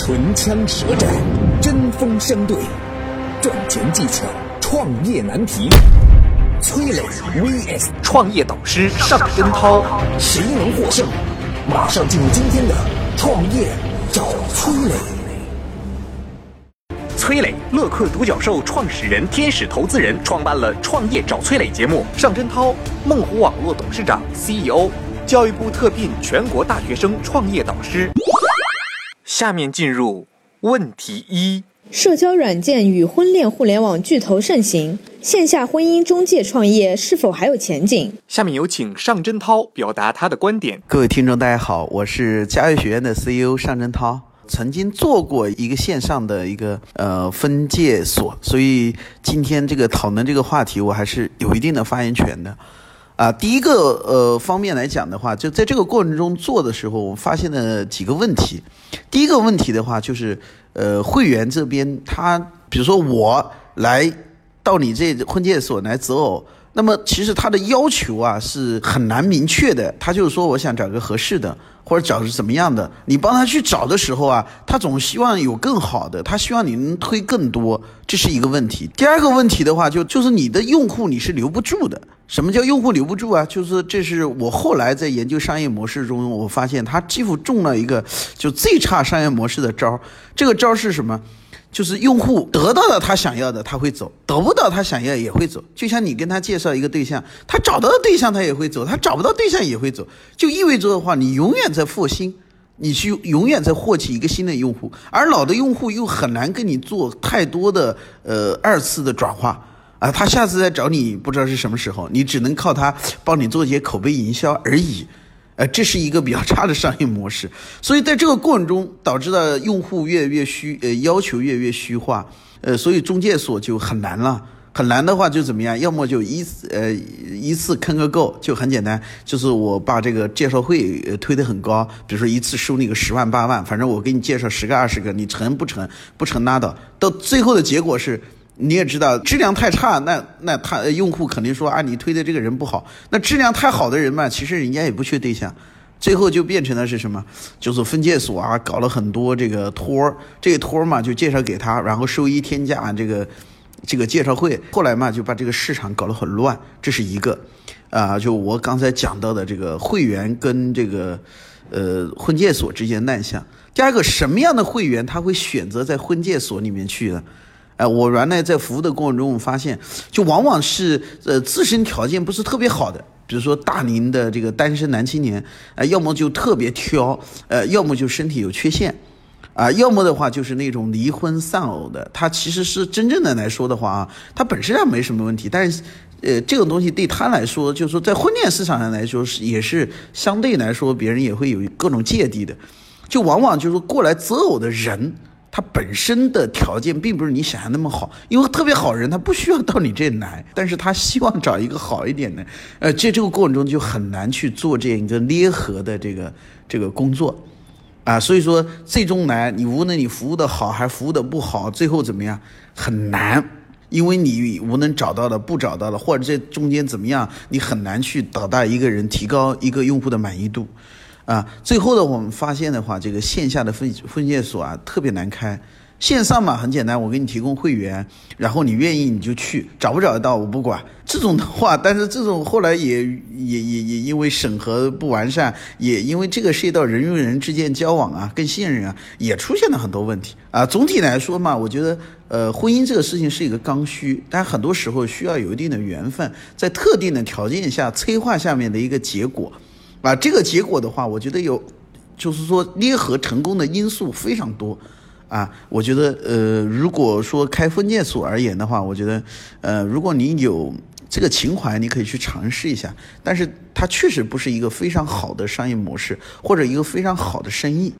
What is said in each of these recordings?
唇枪舌战，针锋相对，赚钱技巧，创业难题。崔磊 vs 创业导师尚真涛，谁能获胜？马上进入今天的创业找崔磊。崔磊，乐客独角兽创始人、天使投资人，创办了《创业找崔磊》节目。尚真涛，梦湖网络董事长、CEO，教育部特聘全国大学生创业导师。下面进入问题一：社交软件与婚恋互联网巨头盛行，线下婚姻中介创业是否还有前景？下面有请尚真涛表达他的观点。各位听众，大家好，我是嘉悦学院的 CEO 尚真涛，曾经做过一个线上的一个呃分界所，所以今天这个讨论这个话题，我还是有一定的发言权的。啊，第一个呃方面来讲的话，就在这个过程中做的时候，我发现了几个问题。第一个问题的话，就是呃会员这边他，比如说我来到你这婚介所来择偶，那么其实他的要求啊是很难明确的。他就是说，我想找个合适的，或者找是怎么样的。你帮他去找的时候啊，他总希望有更好的，他希望你能推更多，这是一个问题。第二个问题的话，就就是你的用户你是留不住的。什么叫用户留不住啊？就是这是我后来在研究商业模式中，我发现他几乎中了一个就最差商业模式的招儿。这个招儿是什么？就是用户得到了他想要的，他会走；得不到他想要也会走。就像你跟他介绍一个对象，他找到了对象他也会走，他找不到对象也会走。就意味着的话，你永远在复新，你去永远在获取一个新的用户，而老的用户又很难跟你做太多的呃二次的转化。啊，他下次再找你不知道是什么时候，你只能靠他帮你做一些口碑营销而已，呃，这是一个比较差的商业模式。所以在这个过程中，导致了用户越来越虚，呃，要求越来越虚化，呃，所以中介所就很难了。很难的话就怎么样？要么就一次呃一次坑个够，就很简单，就是我把这个介绍费推得很高，比如说一次收你个十万八万，反正我给你介绍十个二十个，你成不成？不成拉倒。到最后的结果是。你也知道质量太差，那那他用户肯定说啊，你推的这个人不好。那质量太好的人嘛，其实人家也不缺对象，最后就变成了是什么？就是分介所啊，搞了很多这个托儿，这个托儿嘛就介绍给他，然后收一天价这个这个介绍会。后来嘛就把这个市场搞得很乱，这是一个啊，就我刚才讲到的这个会员跟这个呃婚介所之间乱象。第二个，什么样的会员他会选择在婚介所里面去呢？哎，我原来在服务的过程中，我发现，就往往是呃自身条件不是特别好的，比如说大龄的这个单身男青年，呃，要么就特别挑，呃，要么就身体有缺陷，啊，要么的话就是那种离婚丧偶的，他其实是真正的来说的话啊，他本身上没什么问题，但是，呃，这种东西对他来说，就是说在婚恋市场上来说是也是相对来说别人也会有各种芥蒂的，就往往就是过来择偶的人。他本身的条件并不是你想象那么好，因为特别好人他不需要到你这来，但是他希望找一个好一点的，呃，这这个过程中就很难去做这样一个捏合的这个这个工作，啊，所以说最终来你无论你服务的好还是服务的不好，最后怎么样很难，因为你无论找到了不找到了，或者这中间怎么样，你很难去导到一个人提高一个用户的满意度。啊，最后呢，我们发现的话，这个线下的分分界所啊特别难开，线上嘛很简单，我给你提供会员，然后你愿意你就去，找不找得到我不管。这种的话，但是这种后来也也也也因为审核不完善，也因为这个涉及到人与人之间交往啊，更信任啊，也出现了很多问题啊。总体来说嘛，我觉得呃，婚姻这个事情是一个刚需，但很多时候需要有一定的缘分，在特定的条件下催化下面的一个结果。啊，这个结果的话，我觉得有，就是说捏合成功的因素非常多，啊，我觉得呃，如果说开分界所而言的话，我觉得呃，如果你有这个情怀，你可以去尝试一下，但是它确实不是一个非常好的商业模式，或者一个非常好的生意。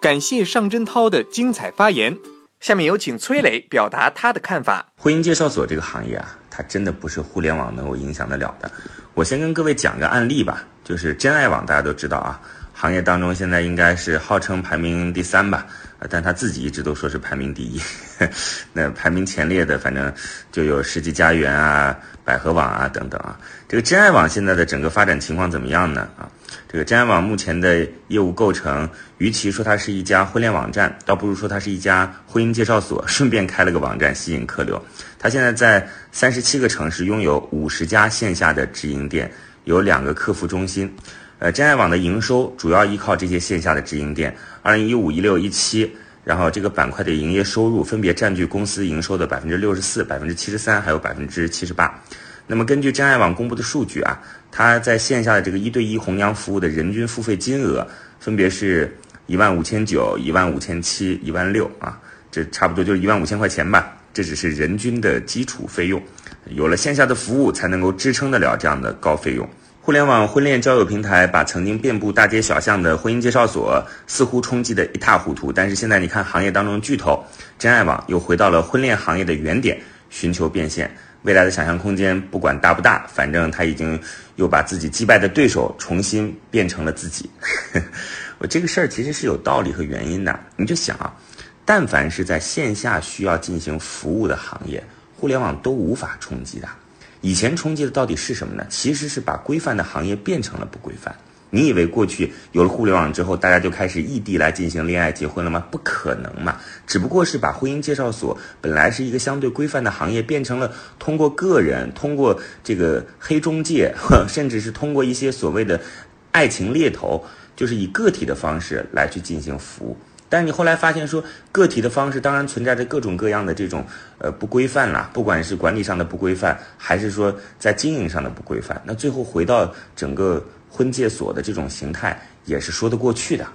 感谢尚真涛的精彩发言，下面有请崔磊表达他的看法。婚姻介绍所这个行业啊，它真的不是互联网能够影响得了的。我先跟各位讲个案例吧，就是珍爱网，大家都知道啊，行业当中现在应该是号称排名第三吧，但他自己一直都说是排名第一。那排名前列的，反正就有世纪佳缘啊、百合网啊等等啊。这个真爱网现在的整个发展情况怎么样呢？啊，这个真爱网目前的业务构成，与其说它是一家婚恋网站，倒不如说它是一家婚姻介绍所，顺便开了个网站吸引客流。它现在在三十七个城市拥有五十家线下的直营店，有两个客服中心。呃，真爱网的营收主要依靠这些线下的直营店。二零一五、一六、一七。然后这个板块的营业收入分别占据公司营收的百分之六十四、百分之七十三，还有百分之七十八。那么根据真爱网公布的数据啊，它在线下的这个一对一红娘服务的人均付费金额分别是一万五千九、一万五千七、一万六啊，这差不多就是一万五千块钱吧。这只是人均的基础费用，有了线下的服务才能够支撑得了这样的高费用。互联网婚恋交友平台把曾经遍布大街小巷的婚姻介绍所似乎冲击得一塌糊涂，但是现在你看行业当中巨头真爱网又回到了婚恋行业的原点，寻求变现。未来的想象空间不管大不大，反正他已经又把自己击败的对手重新变成了自己。我这个事儿其实是有道理和原因的，你就想啊，但凡是在线下需要进行服务的行业，互联网都无法冲击的。以前冲击的到底是什么呢？其实是把规范的行业变成了不规范。你以为过去有了互联网之后，大家就开始异地来进行恋爱、结婚了吗？不可能嘛！只不过是把婚姻介绍所本来是一个相对规范的行业，变成了通过个人、通过这个黑中介，甚至是通过一些所谓的爱情猎头，就是以个体的方式来去进行服务。但你后来发现说，个体的方式当然存在着各种各样的这种呃不规范啦，不管是管理上的不规范，还是说在经营上的不规范，那最后回到整个婚介所的这种形态也是说得过去的，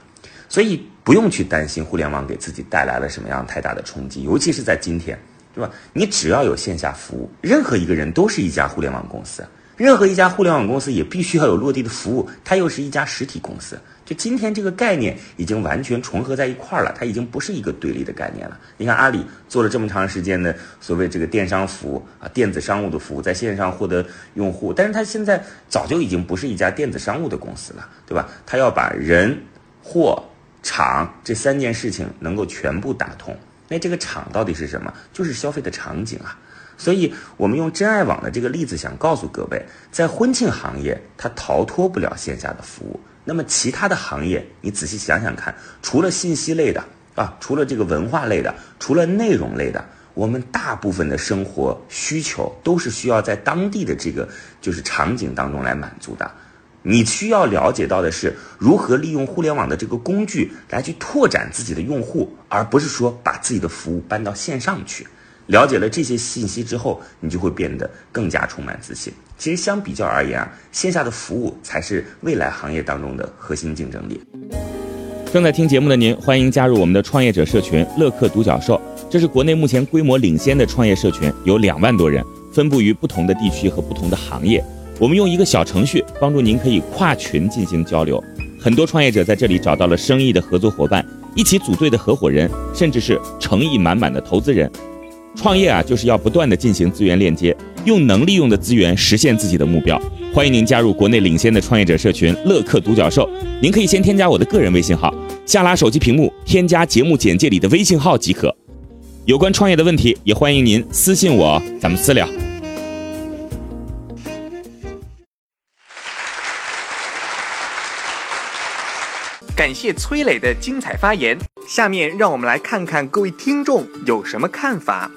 所以不用去担心互联网给自己带来了什么样太大的冲击，尤其是在今天，对吧？你只要有线下服务，任何一个人都是一家互联网公司，任何一家互联网公司也必须要有落地的服务，它又是一家实体公司。今天这个概念已经完全重合在一块儿了，它已经不是一个对立的概念了。你看阿里做了这么长时间的所谓这个电商服务啊，电子商务的服务，在线上获得用户，但是它现在早就已经不是一家电子商务的公司了，对吧？它要把人、货、场这三件事情能够全部打通。那这个场到底是什么？就是消费的场景啊。所以我们用真爱网的这个例子，想告诉各位，在婚庆行业，它逃脱不了线下的服务。那么其他的行业，你仔细想想看，除了信息类的啊，除了这个文化类的，除了内容类的，我们大部分的生活需求都是需要在当地的这个就是场景当中来满足的。你需要了解到的是如何利用互联网的这个工具来去拓展自己的用户，而不是说把自己的服务搬到线上去。了解了这些信息之后，你就会变得更加充满自信。其实相比较而言啊，线下的服务才是未来行业当中的核心竞争力。正在听节目的您，欢迎加入我们的创业者社群“乐客独角兽”，这是国内目前规模领先的创业社群，有两万多人，分布于不同的地区和不同的行业。我们用一个小程序帮助您可以跨群进行交流，很多创业者在这里找到了生意的合作伙伴，一起组队的合伙人，甚至是诚意满满的投资人。创业啊，就是要不断的进行资源链接，用能利用的资源实现自己的目标。欢迎您加入国内领先的创业者社群“乐客独角兽”。您可以先添加我的个人微信号，下拉手机屏幕添加节目简介里的微信号即可。有关创业的问题，也欢迎您私信我，咱们私聊。感谢崔磊的精彩发言。下面让我们来看看各位听众有什么看法。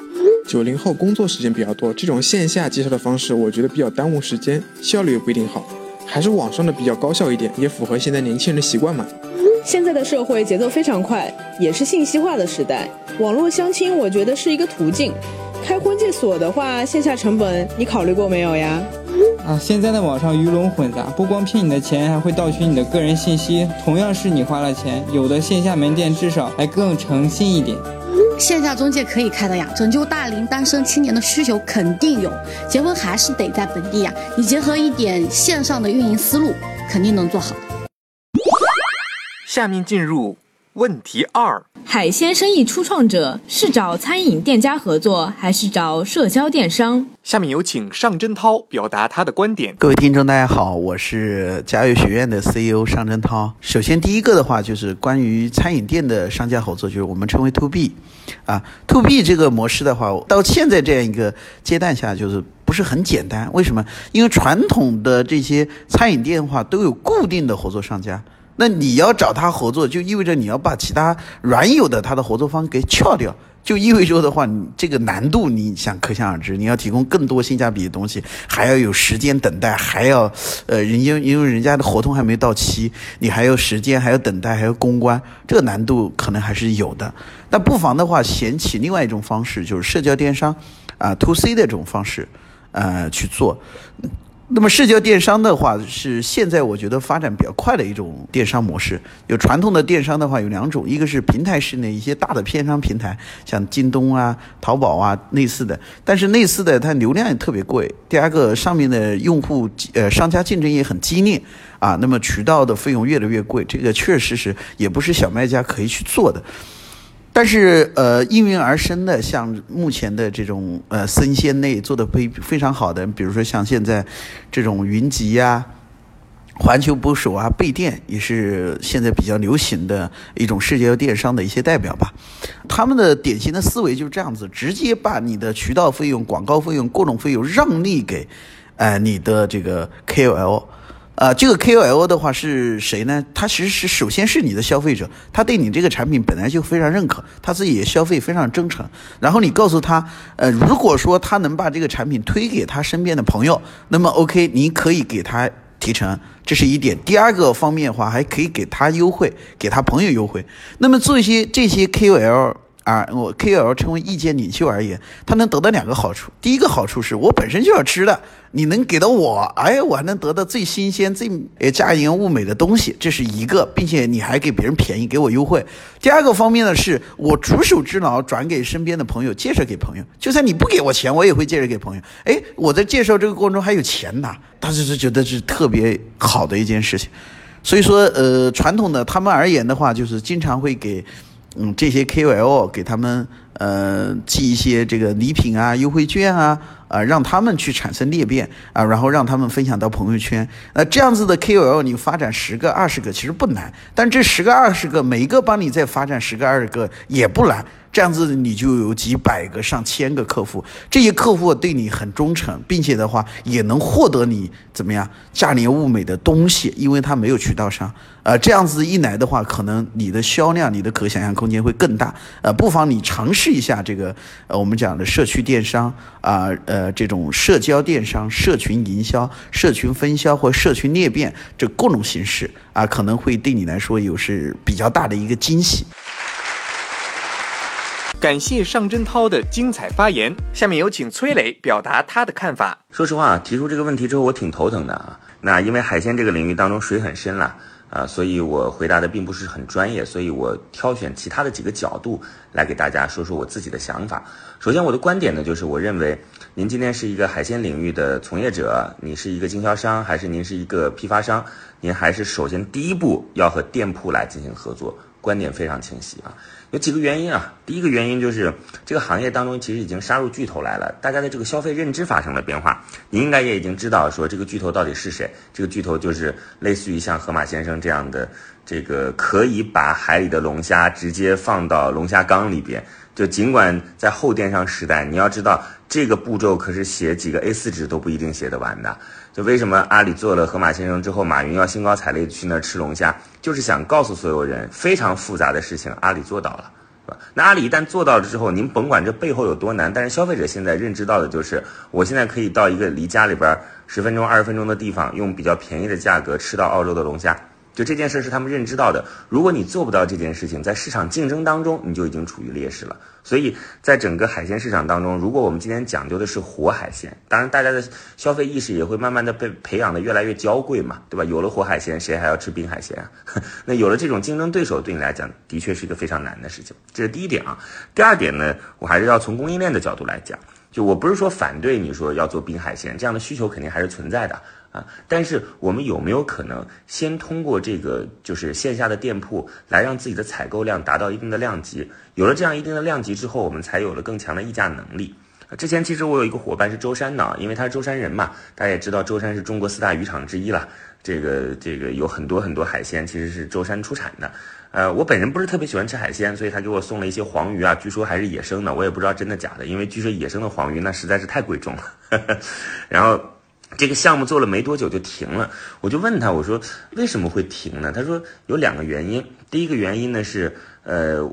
九零后工作时间比较多，这种线下介绍的方式，我觉得比较耽误时间，效率也不一定好，还是网上的比较高效一点，也符合现在年轻人的习惯嘛。现在的社会节奏非常快，也是信息化的时代，网络相亲我觉得是一个途径。开婚介所的话，线下成本你考虑过没有呀？啊，现在的网上鱼龙混杂，不光骗你的钱，还会盗取你的个人信息。同样是你花了钱，有的线下门店至少还更诚信一点。线下中介可以开的呀，拯救大龄单身青年的需求肯定有。结婚还是得在本地呀，你结合一点线上的运营思路，肯定能做好。下面进入问题二：海鲜生意初创者是找餐饮店家合作，还是找社交电商？下面有请尚真涛表达他的观点。各位听众，大家好，我是嘉悦学院的 CEO 尚真涛。首先，第一个的话就是关于餐饮店的商家合作，就是我们称为 To B，啊，To B 这个模式的话，到现在这样一个阶段下，就是不是很简单。为什么？因为传统的这些餐饮店的话，都有固定的合作商家。那你要找他合作，就意味着你要把其他原有的他的合作方给撬掉，就意味着的话，你这个难度你想可想而知。你要提供更多性价比的东西，还要有时间等待，还要，呃，人家因为人家的合同还没到期，你还有时间，还要等待，还要公关，这个难度可能还是有的。那不妨的话，选起另外一种方式，就是社交电商，啊，to C 的这种方式，呃，去做。那么社交电商的话，是现在我觉得发展比较快的一种电商模式。有传统的电商的话有两种，一个是平台式的一些大的电商平台，像京东啊、淘宝啊类似的，但是类似的它流量也特别贵。第二个，上面的用户呃商家竞争也很激烈啊，那么渠道的费用越来越贵，这个确实是也不是小卖家可以去做的。但是，呃，应运而生的，像目前的这种呃生鲜类做的非非常好的，比如说像现在这种云集呀、环球捕手啊、贝店，也是现在比较流行的一种社交电商的一些代表吧。他们的典型的思维就是这样子，直接把你的渠道费用、广告费用、各种费用让利给，呃，你的这个 KOL。啊，这个 KOL 的话是谁呢？他其实是首先是你的消费者，他对你这个产品本来就非常认可，他自己也消费非常真诚。然后你告诉他，呃，如果说他能把这个产品推给他身边的朋友，那么 OK，你可以给他提成，这是一点。第二个方面的话，还可以给他优惠，给他朋友优惠。那么做一些这些 KOL。啊，我 K L 成为意见领袖而言，他能得到两个好处。第一个好处是我本身就要吃的，你能给到我，哎，我还能得到最新鲜、最呃价廉物美的东西，这是一个，并且你还给别人便宜，给我优惠。第二个方面呢，是我举手之劳转给身边的朋友，介绍给朋友，就算你不给我钱，我也会介绍给朋友。哎，我在介绍这个过程中还有钱拿，当时是觉得是特别好的一件事情。所以说，呃，传统的他们而言的话，就是经常会给。嗯，这些 KOL 给他们呃寄一些这个礼品啊、优惠券啊，啊让他们去产生裂变啊，然后让他们分享到朋友圈。那这样子的 KOL 你发展十个、二十个其实不难，但这十个、二十个每一个帮你再发展十个、二十个也不难。这样子你就有几百个、上千个客户，这些客户对你很忠诚，并且的话也能获得你怎么样价廉物美的东西，因为他没有渠道商。呃，这样子一来的话，可能你的销量、你的可想象空间会更大。呃，不妨你尝试一下这个呃我们讲的社区电商啊，呃这种社交电商、社群营销、社群分销或社群裂变这各种形式啊，可能会对你来说有是比较大的一个惊喜。感谢尚真涛的精彩发言。下面有请崔磊表达他的看法。说实话，提出这个问题之后，我挺头疼的啊。那因为海鲜这个领域当中水很深了啊，所以我回答的并不是很专业，所以我挑选其他的几个角度来给大家说说我自己的想法。首先，我的观点呢，就是我认为您今天是一个海鲜领域的从业者，你是一个经销商，还是您是一个批发商？您还是首先第一步要和店铺来进行合作，观点非常清晰啊。有几个原因啊，第一个原因就是这个行业当中其实已经杀入巨头来了，大家的这个消费认知发生了变化。你应该也已经知道说这个巨头到底是谁，这个巨头就是类似于像河马先生这样的，这个可以把海里的龙虾直接放到龙虾缸里边。就尽管在后电商时代，你要知道这个步骤可是写几个 A4 纸都不一定写得完的。就为什么阿里做了河马先生之后，马云要兴高采烈去那儿吃龙虾，就是想告诉所有人，非常复杂的事情阿里做到了，那阿里一旦做到了之后，您甭管这背后有多难，但是消费者现在认知到的就是，我现在可以到一个离家里边十分钟、二十分钟的地方，用比较便宜的价格吃到澳洲的龙虾。就这件事是他们认知到的。如果你做不到这件事情，在市场竞争当中，你就已经处于劣势了。所以在整个海鲜市场当中，如果我们今天讲究的是活海鲜，当然大家的消费意识也会慢慢的被培养的越来越娇贵嘛，对吧？有了活海鲜，谁还要吃冰海鲜啊？那有了这种竞争对手，对你来讲，的确是一个非常难的事情。这是第一点啊。第二点呢，我还是要从供应链的角度来讲，就我不是说反对你说要做冰海鲜，这样的需求肯定还是存在的。啊。但是我们有没有可能先通过这个就是线下的店铺来让自己的采购量达到一定的量级？有了这样一定的量级之后，我们才有了更强的议价能力。之前其实我有一个伙伴是舟山的，因为他是舟山人嘛，大家也知道舟山是中国四大渔场之一了。这个这个有很多很多海鲜其实是舟山出产的。呃，我本人不是特别喜欢吃海鲜，所以他给我送了一些黄鱼啊，据说还是野生的，我也不知道真的假的，因为据说野生的黄鱼那实在是太贵重了。然后这个项目做了没多久就停了，我就问他，我说为什么会停呢？他说有两个原因，第一个原因呢是呃。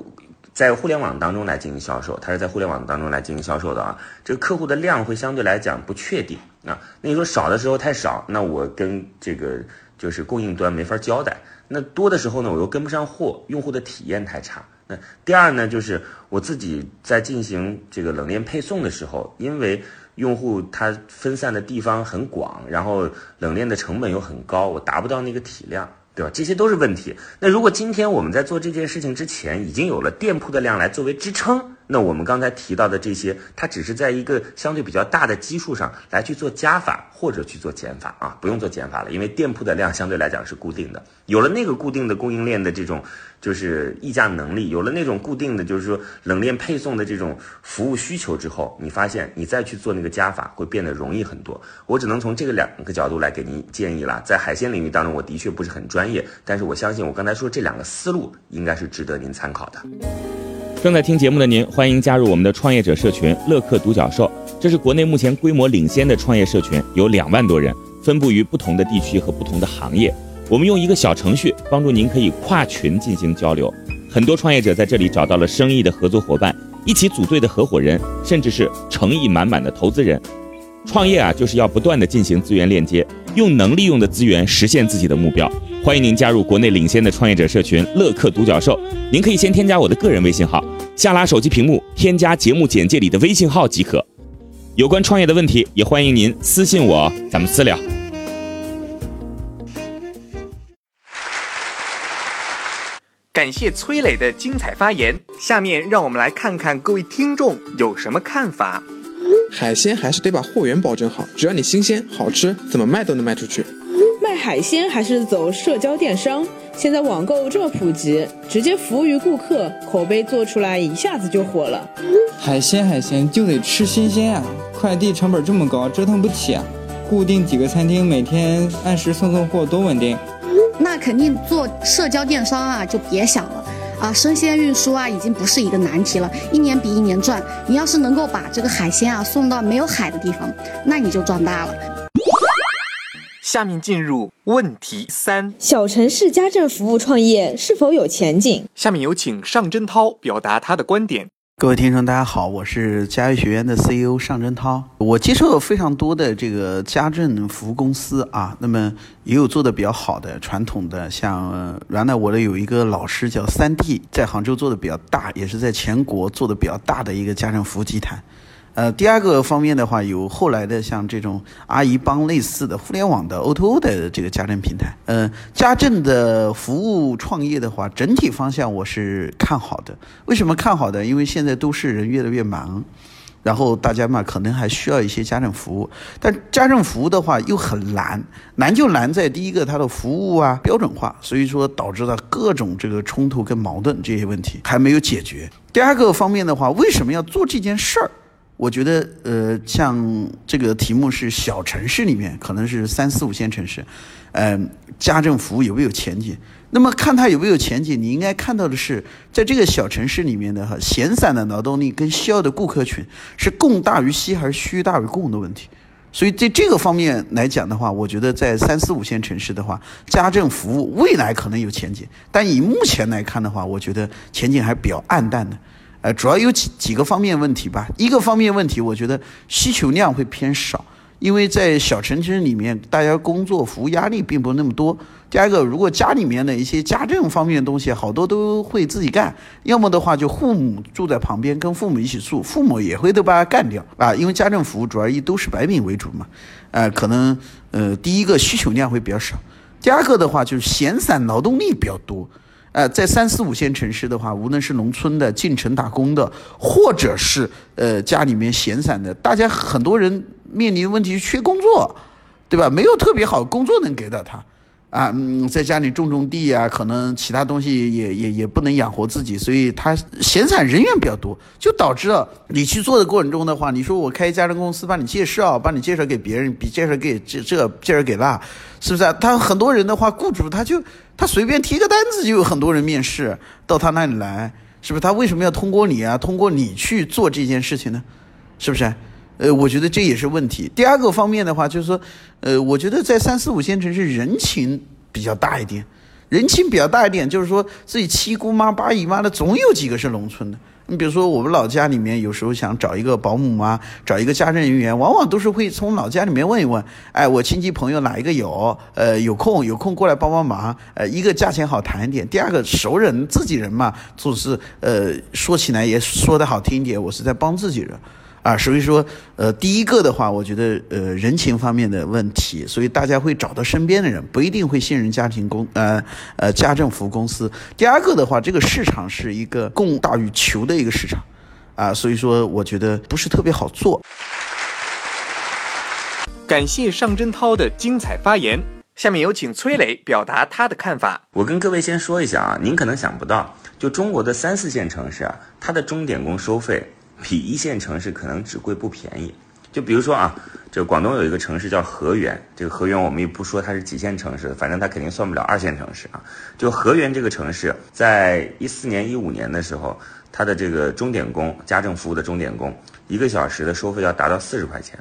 在互联网当中来进行销售，他是在互联网当中来进行销售的啊。这个客户的量会相对来讲不确定啊。那你说少的时候太少，那我跟这个就是供应端没法交代；那多的时候呢，我又跟不上货，用户的体验太差。那第二呢，就是我自己在进行这个冷链配送的时候，因为用户他分散的地方很广，然后冷链的成本又很高，我达不到那个体量。对吧？这些都是问题。那如果今天我们在做这件事情之前，已经有了店铺的量来作为支撑。那我们刚才提到的这些，它只是在一个相对比较大的基数上来去做加法或者去做减法啊，不用做减法了，因为店铺的量相对来讲是固定的。有了那个固定的供应链的这种就是议价能力，有了那种固定的就是说冷链配送的这种服务需求之后，你发现你再去做那个加法会变得容易很多。我只能从这个两个角度来给您建议了。在海鲜领域当中，我的确不是很专业，但是我相信我刚才说这两个思路应该是值得您参考的。正在听节目的您，欢迎加入我们的创业者社群“乐客独角兽”。这是国内目前规模领先的创业社群，有两万多人，分布于不同的地区和不同的行业。我们用一个小程序帮助您可以跨群进行交流。很多创业者在这里找到了生意的合作伙伴，一起组队的合伙人，甚至是诚意满满的投资人。创业啊，就是要不断的进行资源链接，用能利用的资源实现自己的目标。欢迎您加入国内领先的创业者社群“乐客独角兽”。您可以先添加我的个人微信号，下拉手机屏幕添加节目简介里的微信号即可。有关创业的问题，也欢迎您私信我，咱们私聊。感谢崔磊的精彩发言，下面让我们来看看各位听众有什么看法。海鲜还是得把货源保证好，只要你新鲜好吃，怎么卖都能卖出去。卖海鲜还是走社交电商？现在网购这么普及，直接服务于顾客，口碑做出来一下子就火了。海鲜海鲜就得吃新鲜啊！快递成本这么高，折腾不起啊！固定几个餐厅，每天按时送送货，多稳定。那肯定做社交电商啊，就别想了啊！生鲜运输啊，已经不是一个难题了，一年比一年赚。你要是能够把这个海鲜啊送到没有海的地方，那你就赚大了。下面进入问题三：小城市家政服务创业是否有前景？下面有请尚真涛表达他的观点。各位听众，大家好，我是嘉悦学院的 CEO 尚真涛。我接触了非常多的这个家政服务公司啊，那么也有做的比较好的传统的，像原来我的有一个老师叫三弟在杭州做的比较大，也是在全国做的比较大的一个家政服务集团。呃，第二个方面的话，有后来的像这种阿姨帮类似的互联网的 O2O 的这个家政平台。呃，家政的服务创业的话，整体方向我是看好的。为什么看好的？因为现在都市人越来越忙，然后大家嘛可能还需要一些家政服务，但家政服务的话又很难，难就难在第一个它的服务啊标准化，所以说导致了各种这个冲突跟矛盾这些问题还没有解决。第二个方面的话，为什么要做这件事儿？我觉得，呃，像这个题目是小城市里面，可能是三四五线城市，嗯，家政服务有没有前景？那么看它有没有前景，你应该看到的是，在这个小城市里面的哈，闲散的劳动力跟需要的顾客群是供大于需还是需大于供的问题。所以在这个方面来讲的话，我觉得在三四五线城市的话，家政服务未来可能有前景，但以目前来看的话，我觉得前景还比较暗淡的。呃，主要有几几个方面问题吧。一个方面问题，我觉得需求量会偏少，因为在小城市里面，大家工作服务压力并不那么多。第二个，如果家里面的一些家政方面的东西，好多都会自己干，要么的话就父母住在旁边，跟父母一起住，父母也会都把它干掉啊。因为家政服务主要以都市白领为主嘛，呃，可能呃第一个需求量会比较少，第二个的话就是闲散劳动力比较多。呃，在三四五线城市的话，无论是农村的进城打工的，或者是呃家里面闲散的，大家很多人面临的问题是缺工作，对吧？没有特别好工作能给到他。啊，嗯，在家里种种地啊，可能其他东西也也也不能养活自己，所以他闲散人员比较多，就导致了你去做的过程中的话，你说我开一家政公司帮你介绍，帮你介绍给别人，比介绍给这这介绍给那，是不是啊？他很多人的话，雇主他就他随便提个单子就有很多人面试到他那里来，是不是？他为什么要通过你啊？通过你去做这件事情呢？是不是？呃，我觉得这也是问题。第二个方面的话，就是说，呃，我觉得在三四五线城市人情比较大一点，人情比较大一点，就是说自己七姑妈八姨妈的，总有几个是农村的。你比如说我们老家里面，有时候想找一个保姆啊，找一个家政人员，往往都是会从老家里面问一问，哎，我亲戚朋友哪一个有，呃，有空有空过来帮帮忙，呃，一个价钱好谈一点，第二个熟人自己人嘛，总是呃说起来也说的好听一点，我是在帮自己人。啊，所以说，呃，第一个的话，我觉得，呃，人情方面的问题，所以大家会找到身边的人，不一定会信任家庭公，呃，呃，家政服务公司。第二个的话，这个市场是一个供大于求的一个市场，啊，所以说，我觉得不是特别好做。感谢尚真涛的精彩发言，下面有请崔磊表达他的看法。我跟各位先说一下啊，您可能想不到，就中国的三四线城市啊，它的钟点工收费。比一线城市可能只贵不便宜，就比如说啊，这广东有一个城市叫河源，这个河源我们也不说它是几线城市，反正它肯定算不了二线城市啊。就河源这个城市，在一四年、一五年的时候，它的这个钟点工、家政服务的钟点工，一个小时的收费要达到四十块钱。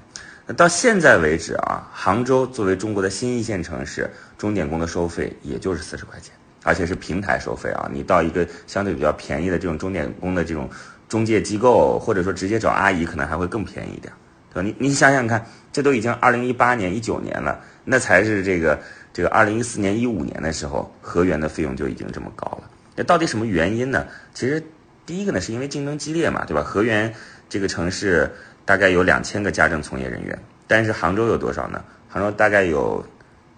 那到现在为止啊，杭州作为中国的新一线城市，钟点工的收费也就是四十块钱，而且是平台收费啊。你到一个相对比较便宜的这种钟点工的这种。中介机构或者说直接找阿姨可能还会更便宜一点，对吧？你你想想看，这都已经二零一八年、一九年了，那才是这个这个二零一四年、一五年的时候，河源的费用就已经这么高了。那到底什么原因呢？其实第一个呢，是因为竞争激烈嘛，对吧？河源这个城市大概有两千个家政从业人员，但是杭州有多少呢？杭州大概有。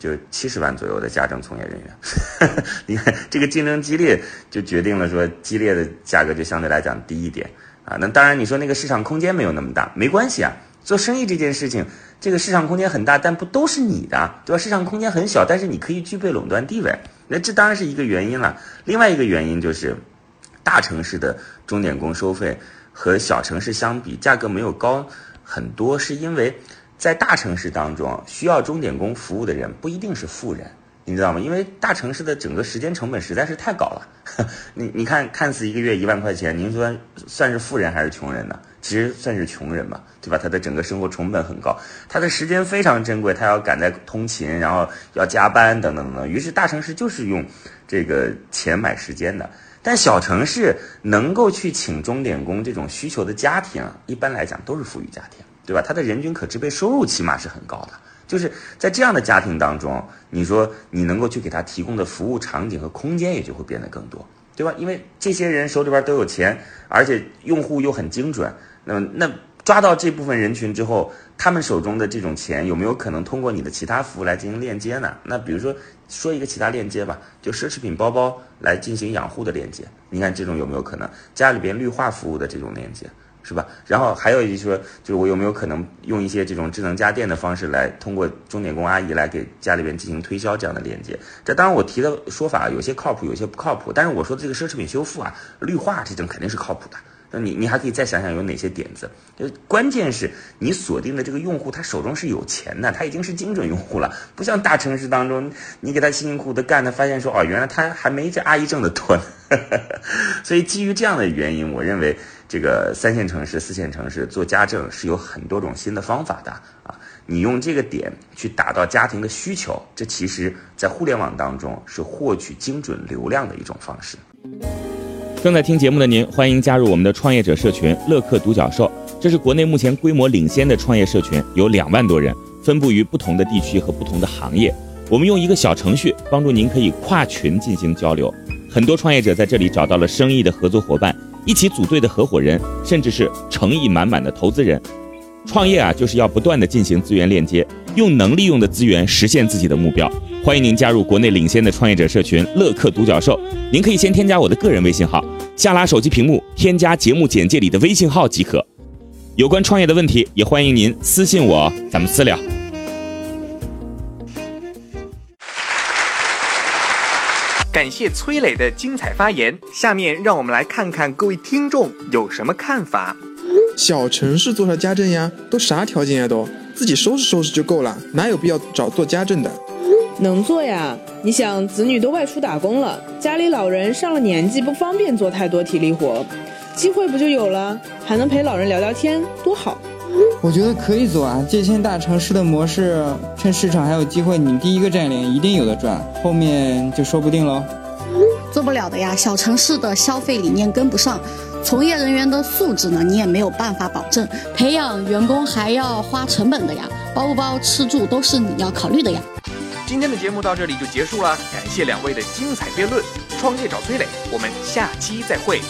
就七十万左右的家政从业人员，你看这个竞争激烈，就决定了说激烈的价格就相对来讲低一点啊。那当然你说那个市场空间没有那么大，没关系啊。做生意这件事情，这个市场空间很大，但不都是你的，对吧？市场空间很小，但是你可以具备垄断地位，那这当然是一个原因了。另外一个原因就是，大城市的钟点工收费和小城市相比，价格没有高很多，是因为。在大城市当中，需要钟点工服务的人不一定是富人，你知道吗？因为大城市的整个时间成本实在是太高了。你你看，看似一个月一万块钱，您说算是富人还是穷人呢？其实算是穷人嘛，对吧？他的整个生活成本很高，他的时间非常珍贵，他要赶在通勤，然后要加班等等等等。于是大城市就是用这个钱买时间的，但小城市能够去请钟点工这种需求的家庭，一般来讲都是富裕家庭。对吧？他的人均可支配收入起码是很高的，就是在这样的家庭当中，你说你能够去给他提供的服务场景和空间也就会变得更多，对吧？因为这些人手里边都有钱，而且用户又很精准，那么那抓到这部分人群之后，他们手中的这种钱有没有可能通过你的其他服务来进行链接呢？那比如说说一个其他链接吧，就奢侈品包包来进行养护的链接，你看这种有没有可能？家里边绿化服务的这种链接。是吧？然后还有一说，就是我有没有可能用一些这种智能家电的方式来通过钟点工阿姨来给家里边进行推销这样的链接？这当然我提的说法有些靠谱，有些不靠谱。但是我说的这个奢侈品修复啊、绿化这种肯定是靠谱的。那你你还可以再想想有哪些点子？就关键是你锁定的这个用户，他手中是有钱的，他已经是精准用户了，不像大城市当中，你给他辛辛苦苦的干他，发现说哦，原来他还没这阿姨挣的多。所以基于这样的原因，我认为。这个三线城市、四线城市做家政是有很多种新的方法的啊！你用这个点去打到家庭的需求，这其实在互联网当中是获取精准流量的一种方式。正在听节目的您，欢迎加入我们的创业者社群“乐客独角兽”，这是国内目前规模领先的创业社群，有两万多人，分布于不同的地区和不同的行业。我们用一个小程序帮助您可以跨群进行交流，很多创业者在这里找到了生意的合作伙伴。一起组队的合伙人，甚至是诚意满满的投资人，创业啊，就是要不断的进行资源链接，用能利用的资源实现自己的目标。欢迎您加入国内领先的创业者社群“乐客独角兽”。您可以先添加我的个人微信号，下拉手机屏幕添加节目简介里的微信号即可。有关创业的问题，也欢迎您私信我，咱们私聊。感谢崔磊的精彩发言。下面让我们来看看各位听众有什么看法。小城市做啥家政呀？都啥条件呀？都自己收拾收拾就够了，哪有必要找做家政的？能做呀！你想，子女都外出打工了，家里老人上了年纪，不方便做太多体力活，机会不就有了？还能陪老人聊聊天，多好！我觉得可以做啊！借鉴大城市的模式，趁市场还有机会，你第一个占领，一定有的赚，后面就说不定喽。做不了的呀，小城市的消费理念跟不上，从业人员的素质呢，你也没有办法保证。培养员工还要花成本的呀，包不包吃住都是你要考虑的呀。今天的节目到这里就结束了，感谢两位的精彩辩论。创业找崔磊，我们下期再会。